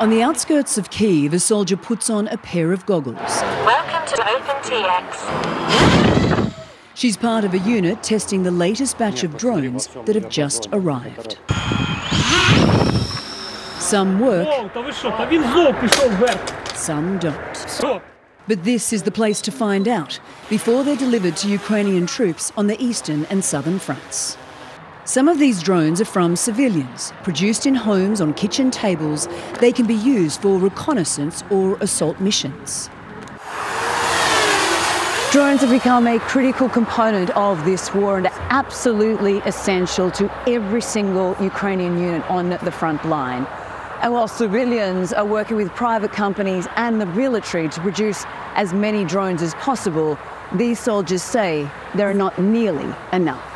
On the outskirts of Kiev, a soldier puts on a pair of goggles. Welcome to OpenTX. She's part of a unit testing the latest batch of drones that have just arrived. Some work, some don't. But this is the place to find out before they're delivered to Ukrainian troops on the eastern and southern fronts. Some of these drones are from civilians. Produced in homes on kitchen tables, they can be used for reconnaissance or assault missions. Drones have become a critical component of this war and are absolutely essential to every single Ukrainian unit on the front line. And while civilians are working with private companies and the military to produce as many drones as possible, these soldiers say there are not nearly enough.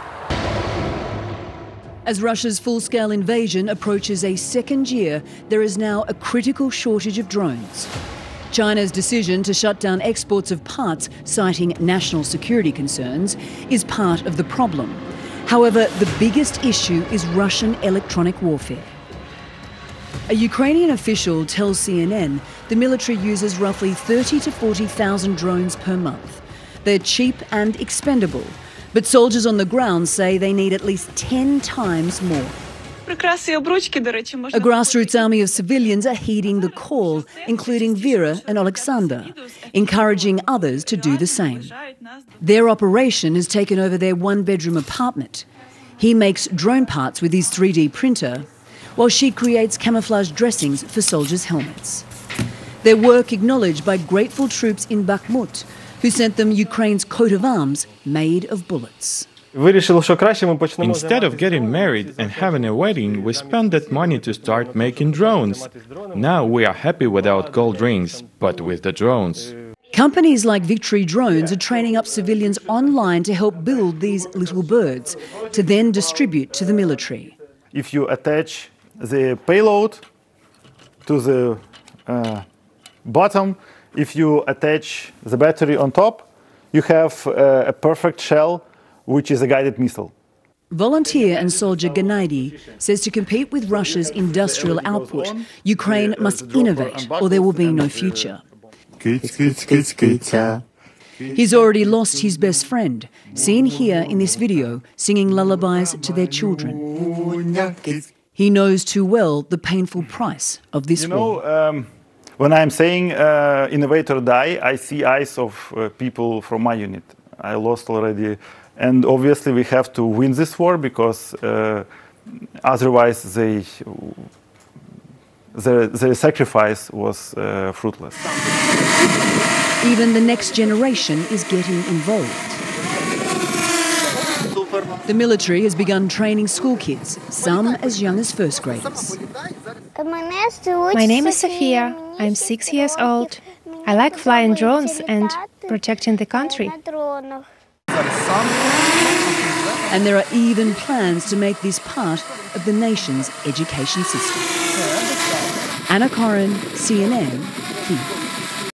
As Russia's full scale invasion approaches a second year, there is now a critical shortage of drones. China's decision to shut down exports of parts, citing national security concerns, is part of the problem. However, the biggest issue is Russian electronic warfare. A Ukrainian official tells CNN the military uses roughly 30 to 40,000 drones per month. They're cheap and expendable, but soldiers on the ground say they need at least 10 times more. A grassroots army of civilians are heeding the call, including Vera and Alexander, encouraging others to do the same. Their operation has taken over their one bedroom apartment. He makes drone parts with his 3D printer, while she creates camouflage dressings for soldiers' helmets. Their work acknowledged by grateful troops in Bakhmut, who sent them Ukraine's coat of arms made of bullets. Instead of getting married and having a wedding, we spent that money to start making drones. Now we are happy without gold rings, but with the drones. Companies like Victory Drones are training up civilians online to help build these little birds to then distribute to the military. If you attach the payload to the uh, bottom, if you attach the battery on top, you have uh, a perfect shell, which is a guided missile. Volunteer and soldier Gennady says to compete with Russia's industrial output, Ukraine must innovate or there will be no future. He's already lost his best friend, seen here in this video singing lullabies to their children. He knows too well the painful price of this you know, war. Um, when I'm saying uh, die, I see eyes of uh, people from my unit. I lost already. And obviously, we have to win this war because uh, otherwise, they, their, their sacrifice was uh, fruitless. Even the next generation is getting involved. The military has begun training school kids, some as young as first graders. My name is Sofia. I'm six years old. I like flying drones and protecting the country. And there are even plans to make this part of the nation's education system. Anna Coren, CNN, Kyiv.